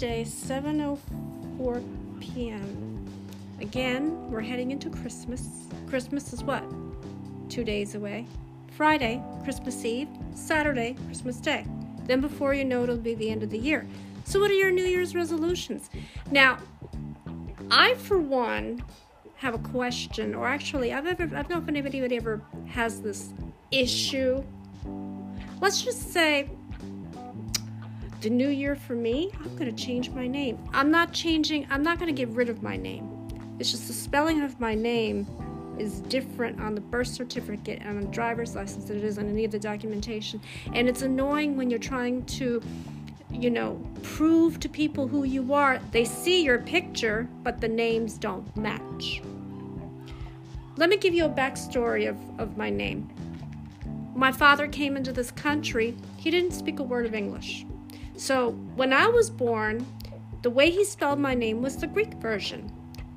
Wednesday, 7:04 p.m. Again, we're heading into Christmas. Christmas is what? 2 days away. Friday, Christmas Eve, Saturday, Christmas Day. Then before you know it, it'll be the end of the year. So what are your New Year's resolutions? Now, I for one have a question, or actually, I've ever, I don't know if anybody ever has this issue. Let's just say the new year for me, I'm going to change my name. I'm not changing, I'm not going to get rid of my name. It's just the spelling of my name is different on the birth certificate and on the driver's license than it is on any of the documentation. And it's annoying when you're trying to, you know, prove to people who you are. They see your picture, but the names don't match. Let me give you a backstory of, of my name. My father came into this country, he didn't speak a word of English. So when I was born, the way he spelled my name was the Greek version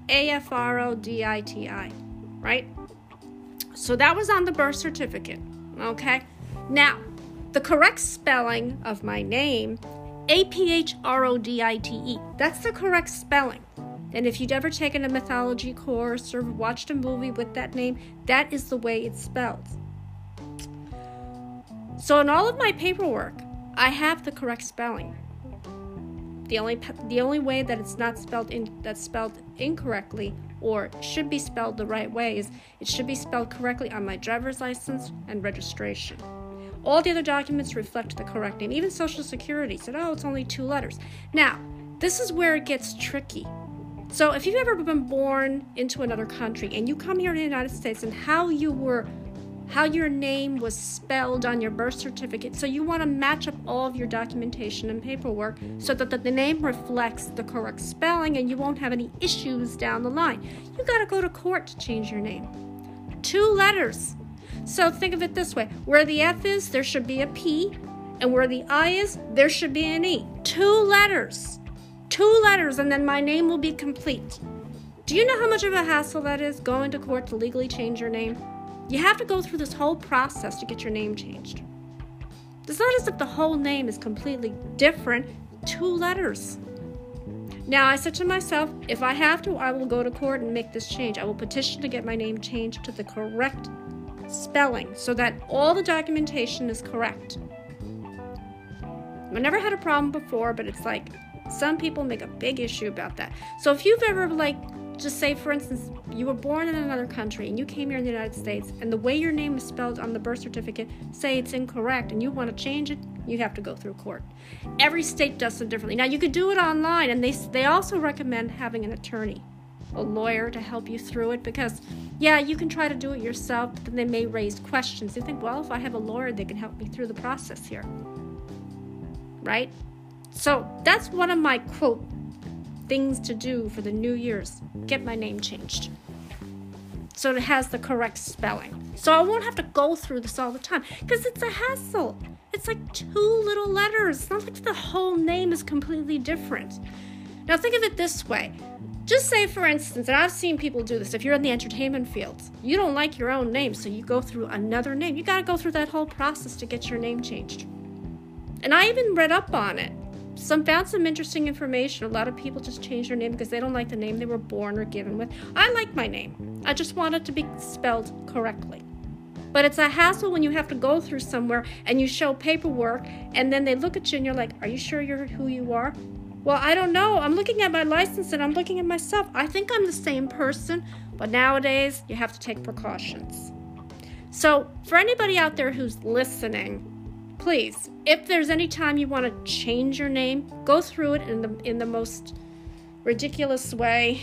A F R O D I T I, right? So that was on the birth certificate, okay? Now, the correct spelling of my name, A P H R O D I T E, that's the correct spelling. And if you'd ever taken a mythology course or watched a movie with that name, that is the way it's spelled. So in all of my paperwork, I have the correct spelling. The only the only way that it's not spelled in that's spelled incorrectly or should be spelled the right way is it should be spelled correctly on my driver's license and registration. All the other documents reflect the correct name. Even Social Security said, "Oh, it's only two letters." Now, this is where it gets tricky. So, if you've ever been born into another country and you come here to the United States and how you were how your name was spelled on your birth certificate. So you want to match up all of your documentation and paperwork so that the, name reflects the correct spelling and you won't have any issues down the line. You got to go to court to change your name. Two letters. So think of it this way where the F is, there should be a P, and where the I is, there should be an E. Two letters. Two letters, and then my name will be complete. Do you know how much of a hassle that is going to court to legally change your name? You have to go through this whole process to get your name changed. It's not as if the whole name is completely different, two letters. Now, I said to myself, if I have to, I will go to court and make this change. I will petition to get my name changed to the correct spelling so that all the documentation is correct. I never had a problem before, but it's like some people make a big issue about that. So if you've ever like just say, for instance, you were born in another country and you came here in the United States, and the way your name is spelled on the birth certificate say it's incorrect, and you want to change it, you have to go through court. Every state does it differently. Now you could do it online, and they they also recommend having an attorney, a lawyer, to help you through it because, yeah, you can try to do it yourself, but then they may raise questions. You think, well, if I have a lawyer, they can help me through the process here, right? So that's one of my quote things to do for the New Year's get my name changed. So it has the correct spelling. So I won't have to go through this all the time because it's a hassle. It's like two little letters. It's not like the whole name is completely different. Now think of it this way. Just say, for instance, and I've seen people do this, if you're in the entertainment field, you don't like your own name, so you go through another name. You gotta go through that whole process to get your name changed. And I even read up on it some found some interesting information. A lot of people just change their name because they don't like the name they were born or given with. I like my name. I just want it to be spelled correctly. But it's a hassle when you have to go through somewhere and you show paperwork and then they look at you and you're like, "Are you sure you're who you are?" Well, I don't know. I'm looking at my license and I'm looking at myself. I think I'm the same person, but nowadays you have to take precautions. So, for anybody out there who's listening, please, if there's any time you want to change your name, go through it in the in the most ridiculous way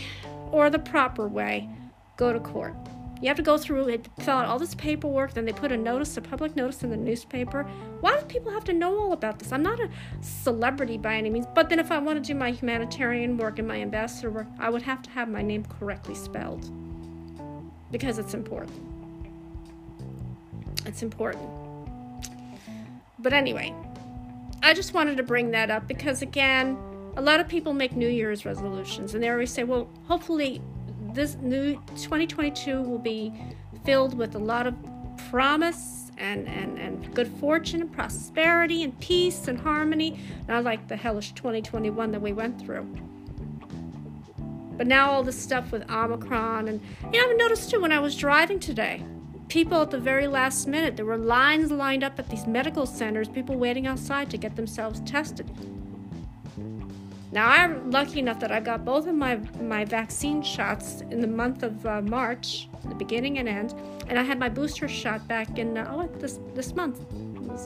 or the proper way. Go to court. You have to go through it, fill out all this paperwork, then they put a notice, a public notice in the newspaper. Why do people have to know all about this? I'm not a celebrity by any means, but then if I want to do my humanitarian work and my ambassador work, I would have to have my name correctly spelled because it's important. It's important. But anyway, I just wanted to bring that up because, again, a lot of people make New Year's resolutions and they always say, well, hopefully this new 2022 will be filled with a lot of promise and, and, and good fortune and prosperity and peace and harmony, not like the hellish 2021 that we went through. But now all this stuff with Omicron, and you know, I've noticed too when I was driving today, people at the very last minute, there were lines lined up at these medical centers, people waiting outside to get themselves tested. Now I'm lucky enough that I got both of my my vaccine shots in the month of uh, March, the beginning and end, and I had my booster shot back in uh, oh this this month,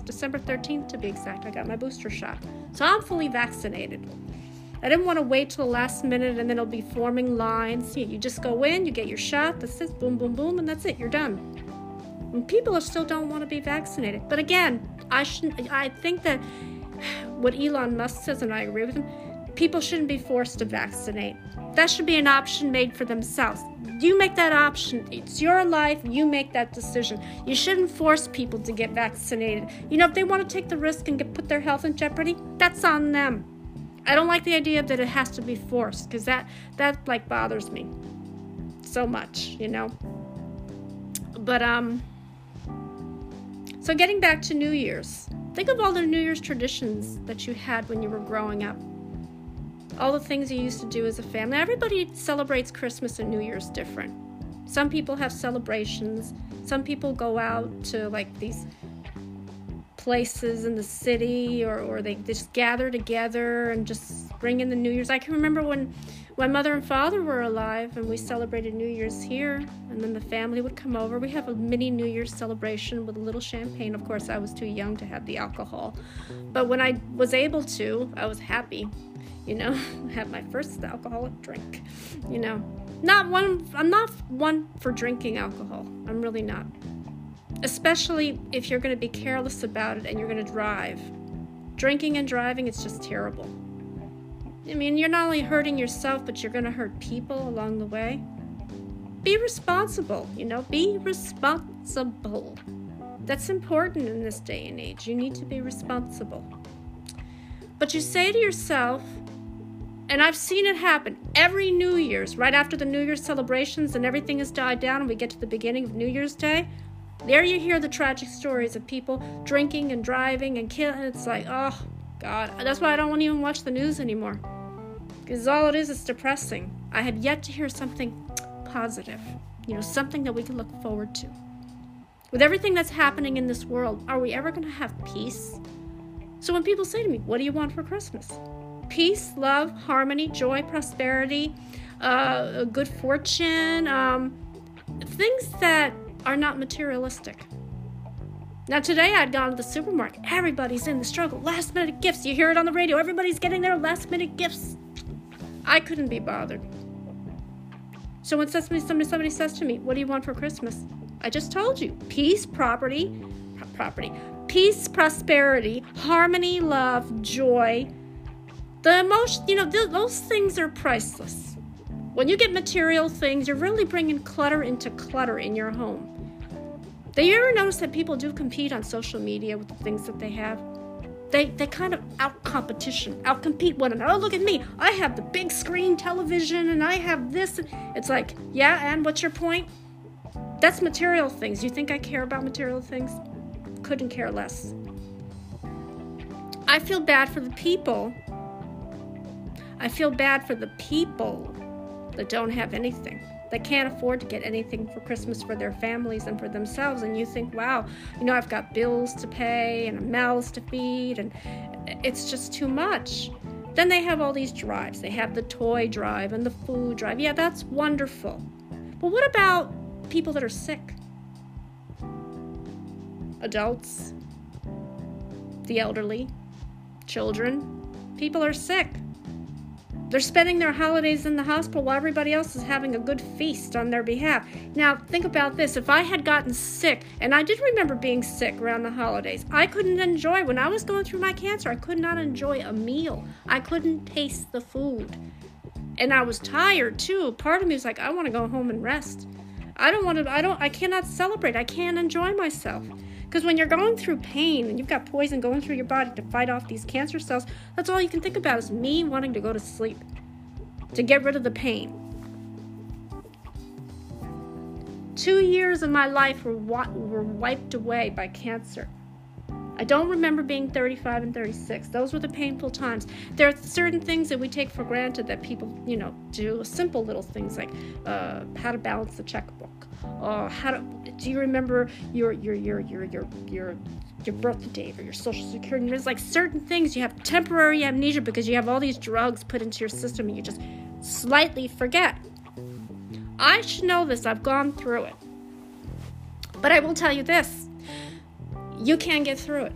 December 13th to be exact. I got my booster shot, so I'm fully vaccinated. I didn't want to wait till the last minute and then it'll be forming lines. You just go in, you get your shot, that's it, boom, boom, boom, and that's it. You're done. People still don't want to be vaccinated. But again, I shouldn't. I think that what Elon Musk says, and I agree with him People shouldn't be forced to vaccinate. That should be an option made for themselves. You make that option. It's your life. You make that decision. You shouldn't force people to get vaccinated. You know, if they want to take the risk and get, put their health in jeopardy, that's on them. I don't like the idea that it has to be forced because that that like bothers me so much, you know. But um so getting back to New Year's. Think of all the New Year's traditions that you had when you were growing up all the things you used to do as a family. Everybody celebrates Christmas and New Year's different. Some people have celebrations. Some people go out to like these places in the city or, or they just gather together and just bring in the New Year's. I can remember when my mother and father were alive and we celebrated New Year's here and then the family would come over. We have a mini New Year's celebration with a little champagne. Of course, I was too young to have the alcohol. But when I was able to, I was happy you know, have my first alcoholic drink. You know, not one, I'm not one for drinking alcohol. I'm really not. Especially if you're going to be careless about it and you're going to drive. Drinking and driving, it's just terrible. I mean, you're not only hurting yourself, but you're going to hurt people along the way. Be responsible, you know, be responsible. That's important in this day and age. You need to be responsible. But you say to yourself, and I've seen it happen every New Year's, right after the New Year's celebrations and everything has died down and we get to the beginning of New Year's Day. There you hear the tragic stories of people drinking and driving and killing. It's like, oh, God. That's why I don't want to even watch the news anymore. Because all it is is depressing. I had yet to hear something positive, you know, something that we can look forward to. With everything that's happening in this world, are we ever going to have peace? So when people say to me, What do you want for Christmas? peace, love, harmony, joy, prosperity, uh, good fortune, um, things that are not materialistic. Now, today I'd gone to the supermarket. Everybody's in the struggle. Last minute gifts. You hear it on the radio. Everybody's getting their last minute gifts. I couldn't be bothered. So when somebody, somebody, says to me, What do you want for Christmas? I just told you peace, property, property, peace, prosperity, harmony, love, joy, the emotion, you know, th- those things are priceless. When you get material things, you're really bringing clutter into clutter in your home. Do you ever notice that people do compete on social media with the things that they have? They, they kind of out competition, out compete one another. Oh, look at me. I have the big screen television and I have this. It's like, yeah, and what's your point? That's material things. You think I care about material things? Couldn't care less. I feel bad for the people I feel bad for the people that don't have anything, that can't afford to get anything for Christmas for their families and for themselves. And you think, wow, you know, I've got bills to pay and mouths to feed, and it's just too much. Then they have all these drives. They have the toy drive and the food drive. Yeah, that's wonderful. But what about people that are sick? Adults, the elderly, children, people are sick. They're spending their holidays in the hospital while everybody else is having a good feast on their behalf. Now, think about this. If I had gotten sick, and I did remember being sick around the holidays, I couldn't enjoy, when I was going through my cancer, I could not enjoy a meal. I couldn't taste the food. And I was tired too. Part of me was like, I want to go home and rest. I don't want to, I don't, I cannot celebrate. I can't enjoy myself. Because when you're going through pain and you've got poison going through your body to fight off these cancer cells, that's all you can think about is me wanting to go to sleep, to get rid of the pain. Two years of my life were, were wiped away by cancer. I don't remember being 35 and 36. Those were the painful times. There are certain things that we take for granted that people, you know, do. Simple little things like uh, how to balance the checkbook, or how to. Do you remember your your your your your your your birth date or your social security? There's like certain things you have temporary amnesia because you have all these drugs put into your system and you just slightly forget. I should know this. I've gone through it. But I will tell you this you can't get through it.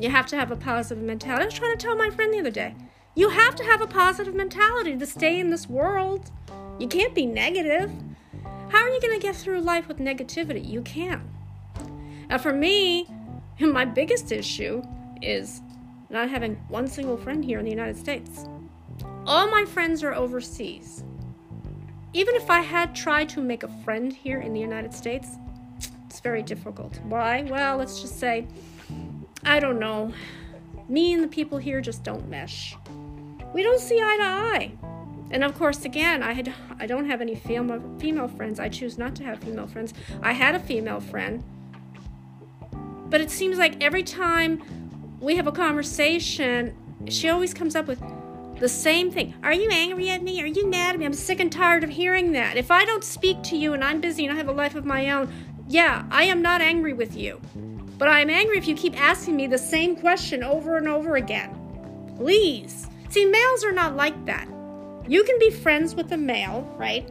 You have to have a positive mentality. I was trying to tell my friend the other day. You have to have a positive mentality to stay in this world. You can't be negative. How are you going to get through life with negativity? You can't. Now, for me, my biggest issue is not having one single friend here in the United States. All my friends are overseas. Even if I had tried to make a friend here in the United States, it's very difficult. Why? Well, let's just say, I don't know. Me and the people here just don't mesh. We don't see eye to eye. And of course, again, I had I don't have any female female friends. I choose not to have female friends. I had a female friend, but it seems like every time we have a conversation, she always comes up with the same thing. Are you angry at me? Are you mad at me? I'm sick and tired of hearing that. If I don't speak to you and I'm busy and I have a life of my own, yeah, I am not angry with you. But I'm angry if you keep asking me the same question over and over again. Please. See, males are not like that. You can be friends with a male, right?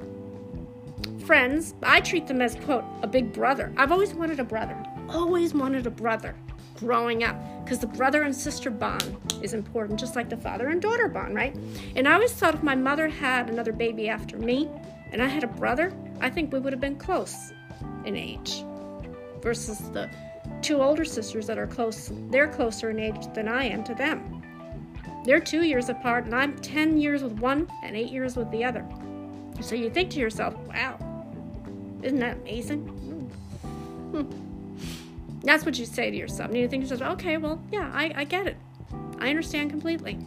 Friends, I treat them as, quote, a big brother. I've always wanted a brother. Always wanted a brother growing up because the brother and sister bond is important, just like the father and daughter bond, right? And I always thought if my mother had another baby after me and I had a brother, I think we would have been close in age versus the two older sisters that are close they're closer in age than i am to them they're two years apart and i'm 10 years with one and eight years with the other. So you think to yourself wow isn't that amazing? Hmm. that's what you say to yourself and you think to yourself okay well yeah I, I get it. I understand completely.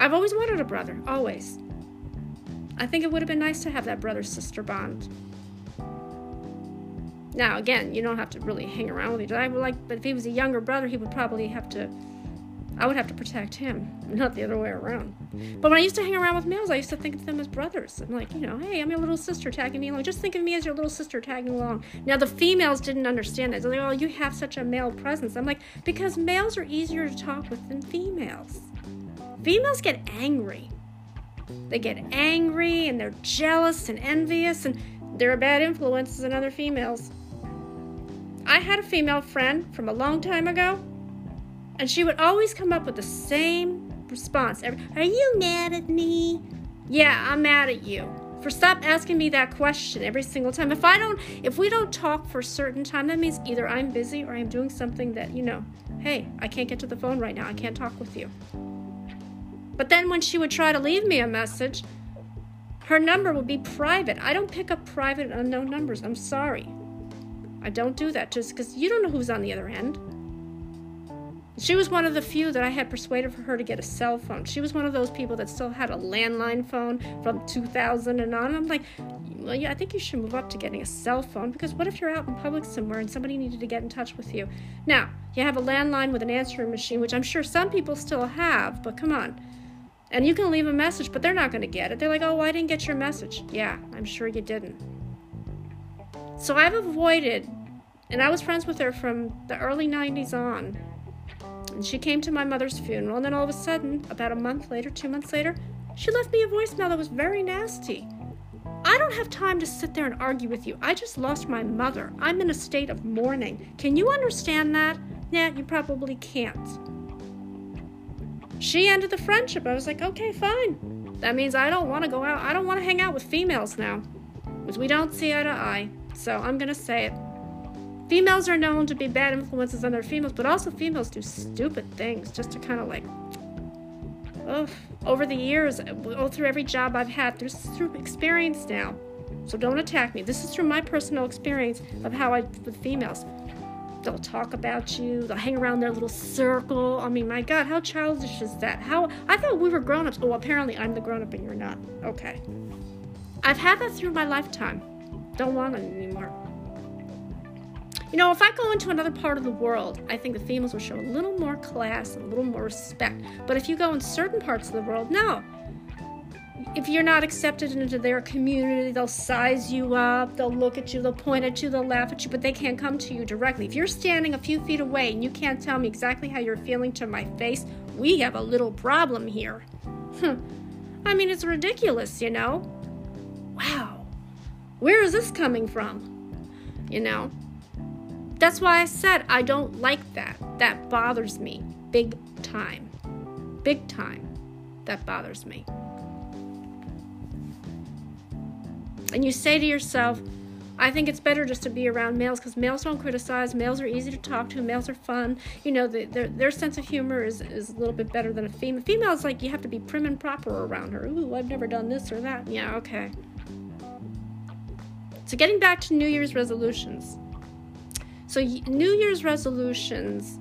I've always wanted a brother always. I think it would have been nice to have that brother sister bond. Now, again, you don't have to really hang around with each other. I would like, but if he was a younger brother, he would probably have to. I would have to protect him, not the other way around. But when I used to hang around with males, I used to think of them as brothers. I'm like, you know, hey, I'm your little sister tagging me along. Just think of me as your little sister tagging along. Now, the females didn't understand that. They're like, oh, you have such a male presence. I'm like, because males are easier to talk with than females. Females get angry. They get angry and they're jealous and envious, and they're a bad influence on other females. I had a female friend from a long time ago, and she would always come up with the same response. Are you mad at me? Yeah, I'm mad at you. For stop asking me that question every single time. If I don't if we don't talk for a certain time, that means either I'm busy or I'm doing something that, you know, hey, I can't get to the phone right now. I can't talk with you. But then when she would try to leave me a message, her number would be private. I don't pick up private unknown numbers. I'm sorry. I don't do that just because you don't know who's on the other end. She was one of the few that I had persuaded for her to get a cell phone. She was one of those people that still had a landline phone from 2000 and on. I'm like, well, yeah, I think you should move up to getting a cell phone because what if you're out in public somewhere and somebody needed to get in touch with you? Now, you have a landline with an answering machine, which I'm sure some people still have, but come on. And you can leave a message, but they're not going to get it. They're like, oh, well, I didn't get your message. Yeah, I'm sure you didn't. So I've avoided, and I was friends with her from the early 90s on. And she came to my mother's funeral, and then all of a sudden, about a month later, two months later, she left me a voicemail that was very nasty. I don't have time to sit there and argue with you. I just lost my mother. I'm in a state of mourning. Can you understand that? Yeah, you probably can't. She ended the friendship. I was like, okay, fine. That means I don't want to go out. I don't want to hang out with females now. Because we don't see eye to eye. So I'm going to say it. Females are known to be bad influences on their females, but also females do stupid things just to kind of like. Ugh. Over the years, all through every job I've had, this through experience now. So don't attack me. This is through my personal experience of how I with females. They'll talk about you. They'll hang around their little circle. I mean, my God, how childish is that? How I thought we were grown ups. Oh, apparently I'm the grown up and you're not. Okay. I've had that through my lifetime. Don't want it anymore. You know, if I go into another part of the world, I think the females will show a little more class and a little more respect. But if you go in certain parts of the world, no. If you're not accepted into their community, they'll size you up, they'll look at you, they'll point at you, they'll laugh at you, but they can't come to you directly. If you're standing a few feet away and you can't tell me exactly how you're feeling to my face, we have a little problem here. I mean, it's ridiculous, you know? Wow. Where is this coming from? You know? That's why I said I don't like that. That bothers me big time. Big time. That bothers me. And you say to yourself, I think it's better just to be around males because males don't criticize. Males are easy to talk to. Males are fun. You know, the, their, their sense of humor is, is a little bit better than a female. Female is like you have to be prim and proper around her. Ooh, I've never done this or that. Yeah, okay. So, getting back to New Year's resolutions. So, New Year's resolutions,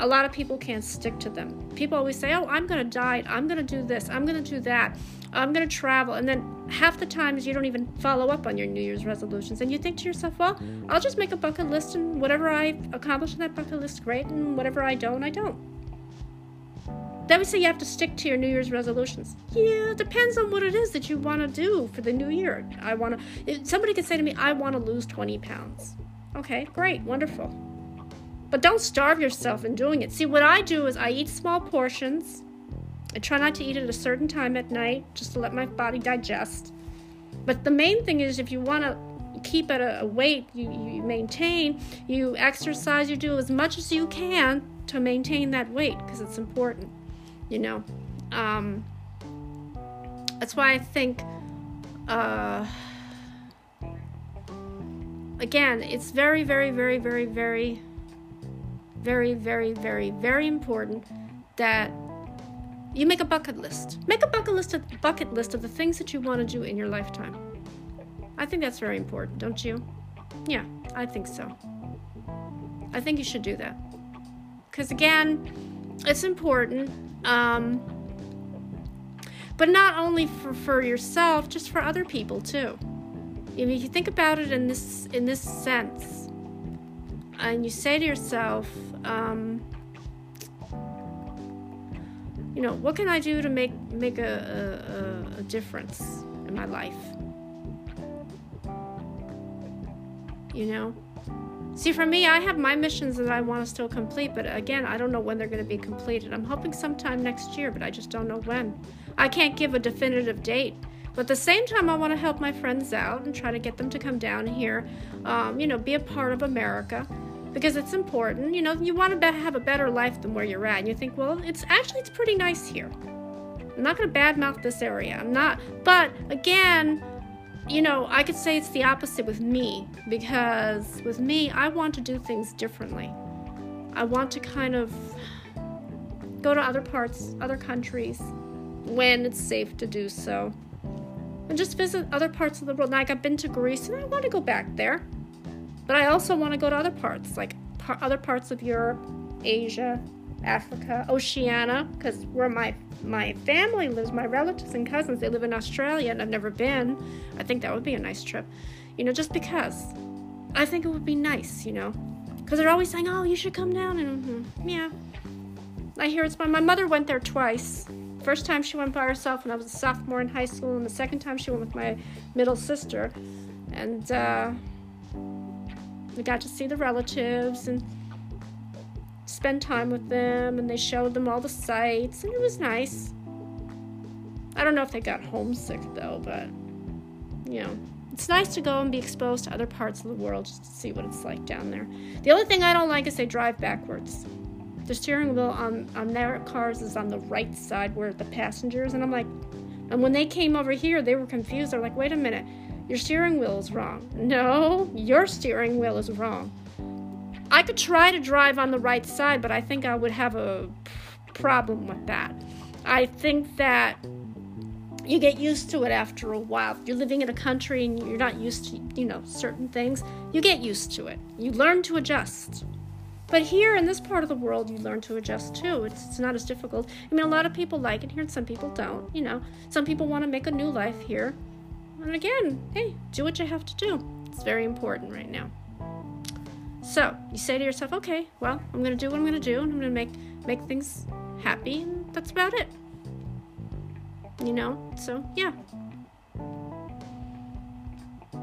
a lot of people can't stick to them. People always say, Oh, I'm going to diet. I'm going to do this. I'm going to do that. I'm going to travel. And then half the times you don't even follow up on your New Year's resolutions. And you think to yourself, Well, I'll just make a bucket list, and whatever I accomplish in that bucket list, great. And whatever I don't, I don't. Then we say you have to stick to your New Year's resolutions. Yeah, it depends on what it is that you want to do for the new year. I want to. Somebody could say to me, "I want to lose 20 pounds." Okay, great, wonderful. But don't starve yourself in doing it. See, what I do is I eat small portions. I try not to eat at a certain time at night just to let my body digest. But the main thing is if you want to keep at a, weight you, you maintain, you exercise, you do as much as you can to maintain that weight because it's important, you know. Um, that's why I think. Uh, again, it's very, very, very, very, very, very, very, very, very important that you make a bucket list. Make a bucket list of bucket list of the things that you want to do in your lifetime. I think that's very important, don't you? Yeah, I think so. I think you should do that. Because again, it's important. Um, but not only for, for yourself, just for other people too if you think about it in this in this sense, and you say to yourself, um, you know, what can I do to make make a, a, a difference in my life? You know, See, for me, I have my missions that I want to still complete, but again, I don't know when they're going to be completed. I'm hoping sometime next year, but I just don't know when. I can't give a definitive date but at the same time, I want to help my friends out and try to get them to come down here, um, you know, be a part of America because it's important. You know, you want to have a better life than where you're at. And you think, well, it's actually it's pretty nice here. I'm not going to badmouth this area. I'm not. But again, you know, I could say it's the opposite with me because with me, I want to do things differently. I want to kind of go to other parts, other countries when it's safe to do so and just visit other parts of the world. Like I've been to Greece and I want to go back there, but I also want to go to other parts, like par- other parts of Europe, Asia, Africa, Oceania, because where my my family lives, my relatives and cousins, they live in Australia, and I've never been. I think that would be a nice trip, you know, just because. I think it would be nice, you know, because they're always saying, "Oh, you should come down," and mm-hmm, yeah. I hear it's fun. My mother went there twice First time she went by herself when I was a sophomore in high school, and the second time she went with my middle sister. And uh, we got to see the relatives and spend time with them, and they showed them all the sights, and it was nice. I don't know if they got homesick though, but you know, it's nice to go and be exposed to other parts of the world just to see what it's like down there. The only thing I don't like is they drive backwards the steering wheel on on their cars is on the right side where the passengers and I'm like and when they came over here they were confused they're like wait a minute your steering wheel is wrong no your steering wheel is wrong I could try to drive on the right side but I think I would have a problem with that I think that you get used to it after a while. You're living in a country and you're not used to, you know, certain things, you get used to it. You learn to adjust. But here in this part of the world, you learn to adjust too. It's, it's not as difficult. I mean, a lot of people like it here and some people don't. You know, some people want to make a new life here. And again, hey, do what you have to do. It's very important right now. So you say to yourself, okay, well, I'm gonna do what I'm gonna do, and I'm gonna make make things happy, and that's about it. You know, so yeah.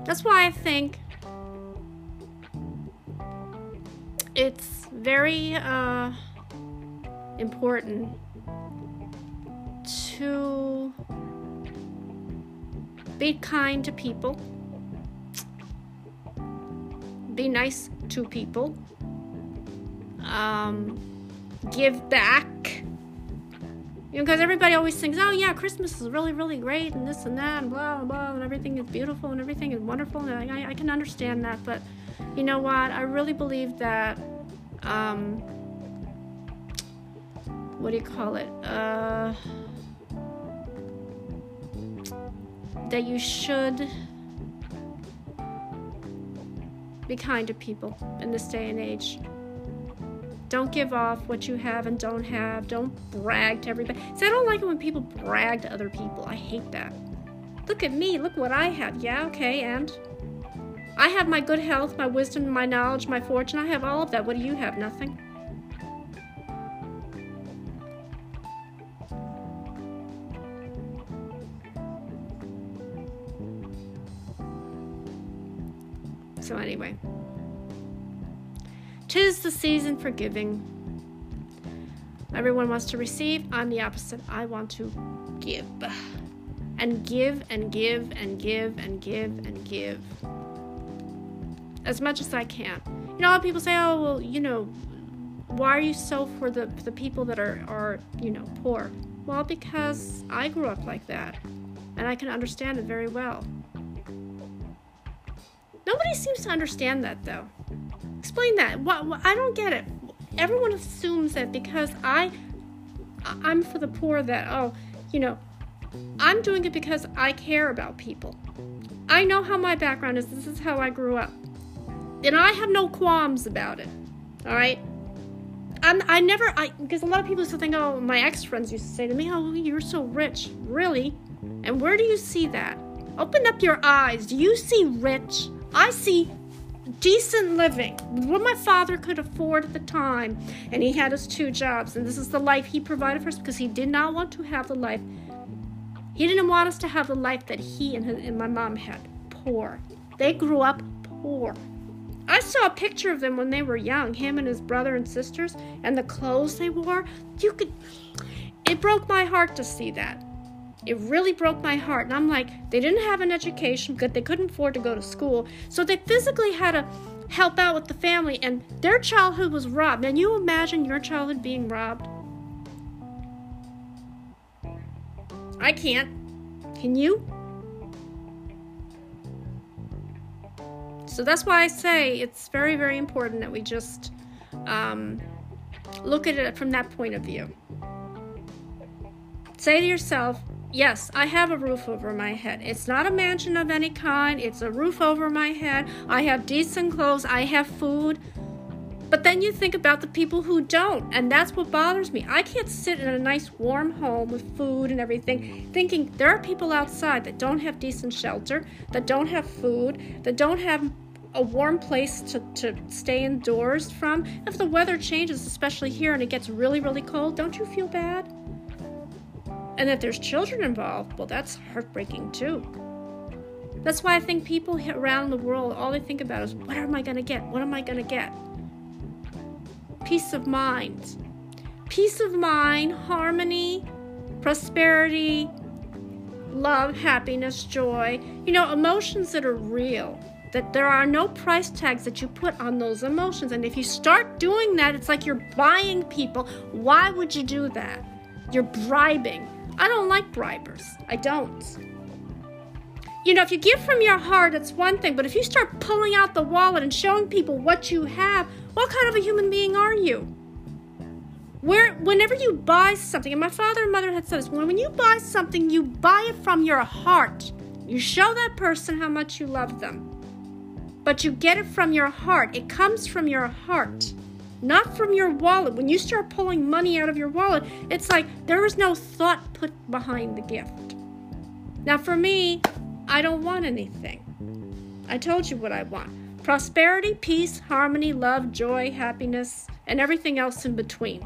That's why I think it's very uh, important to be kind to people, be nice to people, um, give back. You know, because everybody always thinks, oh, yeah, Christmas is really, really great, and this and that, and blah, blah, blah, and everything is beautiful, and everything is wonderful, and I, I can understand that, but you know what? I really believe that, um, what do you call it? Uh, that you should be kind to people in this day and age. Don't give off what you have and don't have. Don't brag to everybody. See, I don't like it when people brag to other people. I hate that. Look at me. Look what I have. Yeah, okay, and I have my good health, my wisdom, my knowledge, my fortune. I have all of that. What do you have? Nothing. So, anyway, tis the season for giving. Everyone wants to receive. I'm the opposite. I want to give. And give and give and give and give and give. As much as I can. You know, a lot of people say, oh, well, you know, why are you so for the, the people that are, are, you know, poor? Well, because I grew up like that. And I can understand it very well. Nobody seems to understand that though. Explain that. What, what, I don't get it. Everyone assumes that because I I'm for the poor that oh, you know, I'm doing it because I care about people. I know how my background is. This is how I grew up. And I have no qualms about it. All right? I'm, I never, I because a lot of people still think, oh, my ex friends used to say to me, oh, you're so rich. Really? And where do you see that? Open up your eyes. Do you see rich? I see decent living, what my father could afford at the time, and he had his two jobs, and this is the life he provided for us because he did not want to have the life. He didn't want us to have the life that he and, his, and my mom had poor. They grew up poor. I saw a picture of them when they were young, him and his brother and sisters, and the clothes they wore. You could. It broke my heart to see that. It really broke my heart. And I'm like, they didn't have an education because they couldn't afford to go to school. So they physically had to help out with the family, and their childhood was robbed. Can you imagine your childhood being robbed? I can't. Can you? So that's why I say it's very, very important that we just um, look at it from that point of view. Say to yourself, Yes, I have a roof over my head. It's not a mansion of any kind, it's a roof over my head. I have decent clothes, I have food. But then you think about the people who don't, and that's what bothers me. I can't sit in a nice warm home with food and everything thinking there are people outside that don't have decent shelter, that don't have food, that don't have a warm place to, to stay indoors from. If the weather changes, especially here, and it gets really, really cold, don't you feel bad? And if there's children involved, well, that's heartbreaking too. That's why I think people around the world, all they think about is, what am I going to get? What am I going to get? Peace of mind. Peace of mind, harmony, prosperity, love, happiness, joy. You know, emotions that are real. That there are no price tags that you put on those emotions. And if you start doing that, it's like you're buying people. Why would you do that? You're bribing. I don't like bribers. I don't. You know, if you give from your heart, it's one thing, but if you start pulling out the wallet and showing people what you have, what kind of a human being are you? Where, whenever you buy something, and my father and mother had said this, when, you buy something, you buy it from your heart. You show that person how much you love them. But you get it from your heart. It comes from your heart not from your wallet. When you start pulling money out of your wallet, it's like there is no thought put behind the gift. Now, for me, I don't want anything. I told you what I want prosperity, peace, harmony, love, joy, happiness, and everything else in between.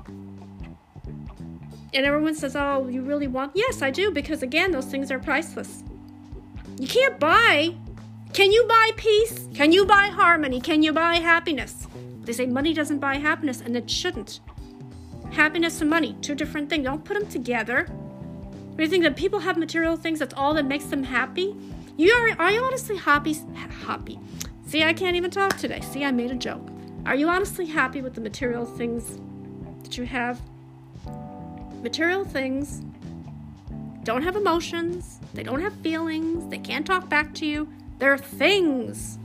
And everyone says, Oh, you really want? Yes, I do, because again, those things are priceless. You can't buy. Can you buy peace? Can you buy harmony? Can you buy happiness? They say money doesn't buy happiness, and it shouldn't. Happiness and money, two different things. Don't put them together. Do you think that people have material things, that's all that makes them happy? You are, are you honestly happy? Happy. See, I can't even talk today. See, I made a joke. Are you honestly happy with the material things that you have? Material things don't have emotions, they don't have feelings, they can't talk back to you. They're things.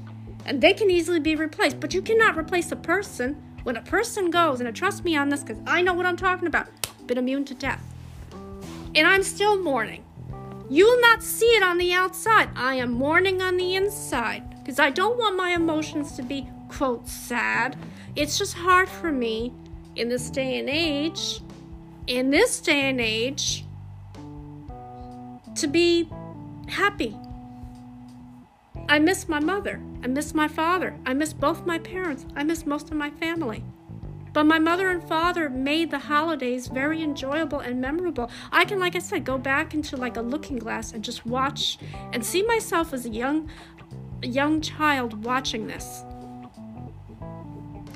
And they can easily be replaced, but you cannot replace a person. When a person goes, and trust me on this because I know what I'm talking about, been immune to death. And I'm still mourning. You will not see it on the outside. I am mourning on the inside because I don't want my emotions to be, quote, sad. It's just hard for me in this day and age, in this day and age, to be happy. I miss my mother. I miss my father. I miss both my parents. I miss most of my family. But my mother and father made the holidays very enjoyable and memorable. I can, like I said, go back into like a looking glass and just watch and see myself as a young, young child watching this.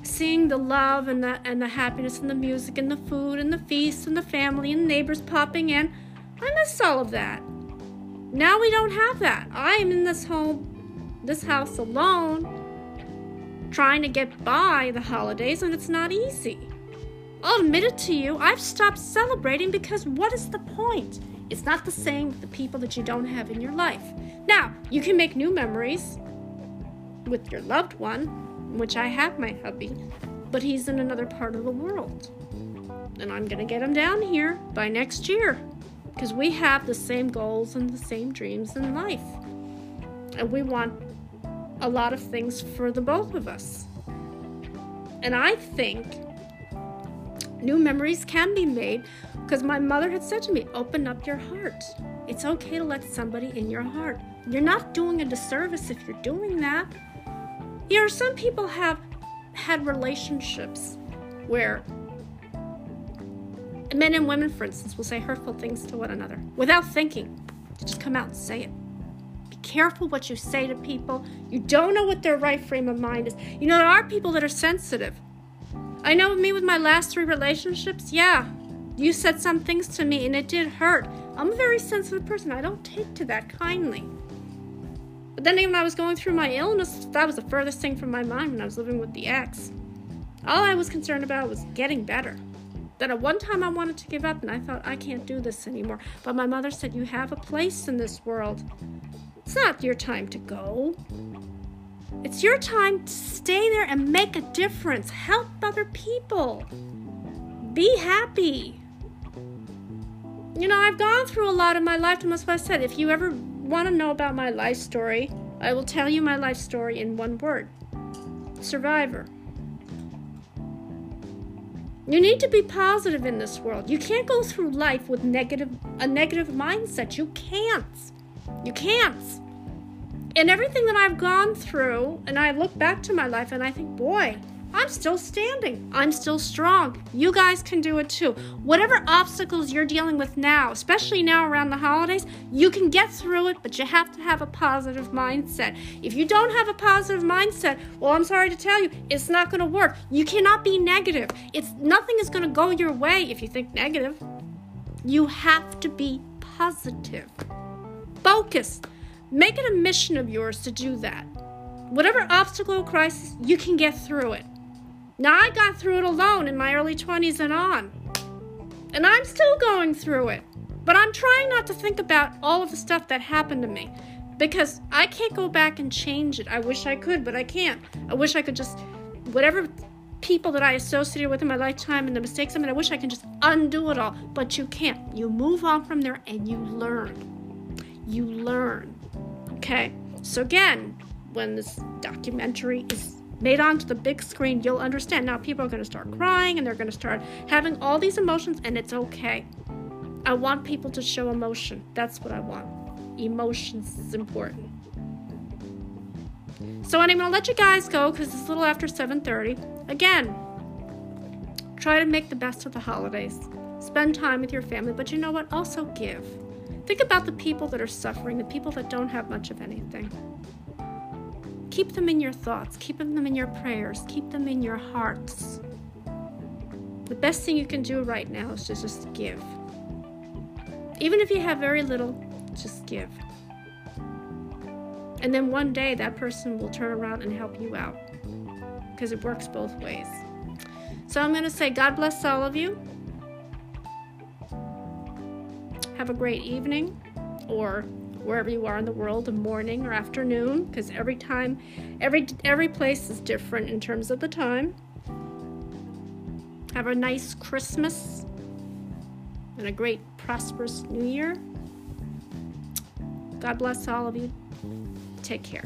Seeing the love and the and the happiness and the music and the food and the feasts and the family and neighbors popping in. I miss all of that. Now we don't have that. I am in this home, this house alone trying to get by the holidays, and it's not easy. I'll admit it to you, I've stopped celebrating because what is the point? It's not the same with the people that you don't have in your life. Now, you can make new memories with your loved one, which I have my hubby, but he's in another part of the world. And I'm going to get him down here by next year because we have the same goals and the same dreams in life. And we want a lot of things for the both of us. And I think new memories can be made because my mother had said to me, open up your heart. It's okay to let somebody in your heart. You're not doing a disservice if you're doing that. You know, some people have had relationships where men and women, for instance, will say hurtful things to one another without thinking. Just come out and say it careful what you say to people. You don't know what their right frame of mind is. You know, there are people that are sensitive. I know me with my last three relationships, yeah, you said some things to me and it did hurt. I'm a very sensitive person. I don't take to that kindly. But then when I was going through my illness, that was the furthest thing from my mind when I was living with the ex. All I was concerned about was getting better. That at one time I wanted to give up and I thought, I can't do this anymore. But my mother said, You have a place in this world. It's not your time to go. It's your time to stay there and make a difference. Help other people. Be happy. You know, I've gone through a lot in my life, and that's what I said. If you ever want to know about my life story, I will tell you my life story in one word survivor. You need to be positive in this world. You can't go through life with negative a negative mindset. You can't. You can't. And everything that I've gone through, and I look back to my life and I think, boy, I'm still standing. I'm still strong. You guys can do it too. Whatever obstacles you're dealing with now, especially now around the holidays, you can get through it, but you have to have a positive mindset. If you don't have a positive mindset, well, I'm sorry to tell you, it's not going to work. You cannot be negative. It's nothing is going to go your way if you think negative. You have to be positive. Focus. Make it a mission of yours to do that. Whatever obstacle or crisis, you can get through it. Now, I got through it alone in my early 20s and on. And I'm still going through it. But I'm trying not to think about all of the stuff that happened to me because I can't go back and change it. I wish I could, but I can't. I wish I could just, whatever people that I associated with in my lifetime and the mistakes I made, I wish I could just undo it all. But you can't. You move on from there and you learn you learn. Okay? So, again, when this documentary is made onto the big screen, you'll understand. Now, people are going to start crying and they're going to start having all these emotions, and it's okay. I want people to show emotion. That's what I want. emotions is important. So I'm gonna let you guys go because it's a little after 7:30. Again, try to make the best of the holidays. Spend time with your family, but you know what? Also give. Think about the people that are suffering, the people that don't have much of anything. Keep them in your thoughts, keep them in your prayers, keep them in your hearts. The best thing you can do right now is to just give. Even if you have very little, just give. And then one day that person will turn around and help you out because it works both ways. So I'm going to say, God bless all of you. Have a great evening or wherever you are in the world, a morning or afternoon, because every time, every every place is different in terms of the time. Have a nice Christmas and a great, prosperous New Year. God bless all of you. Take care.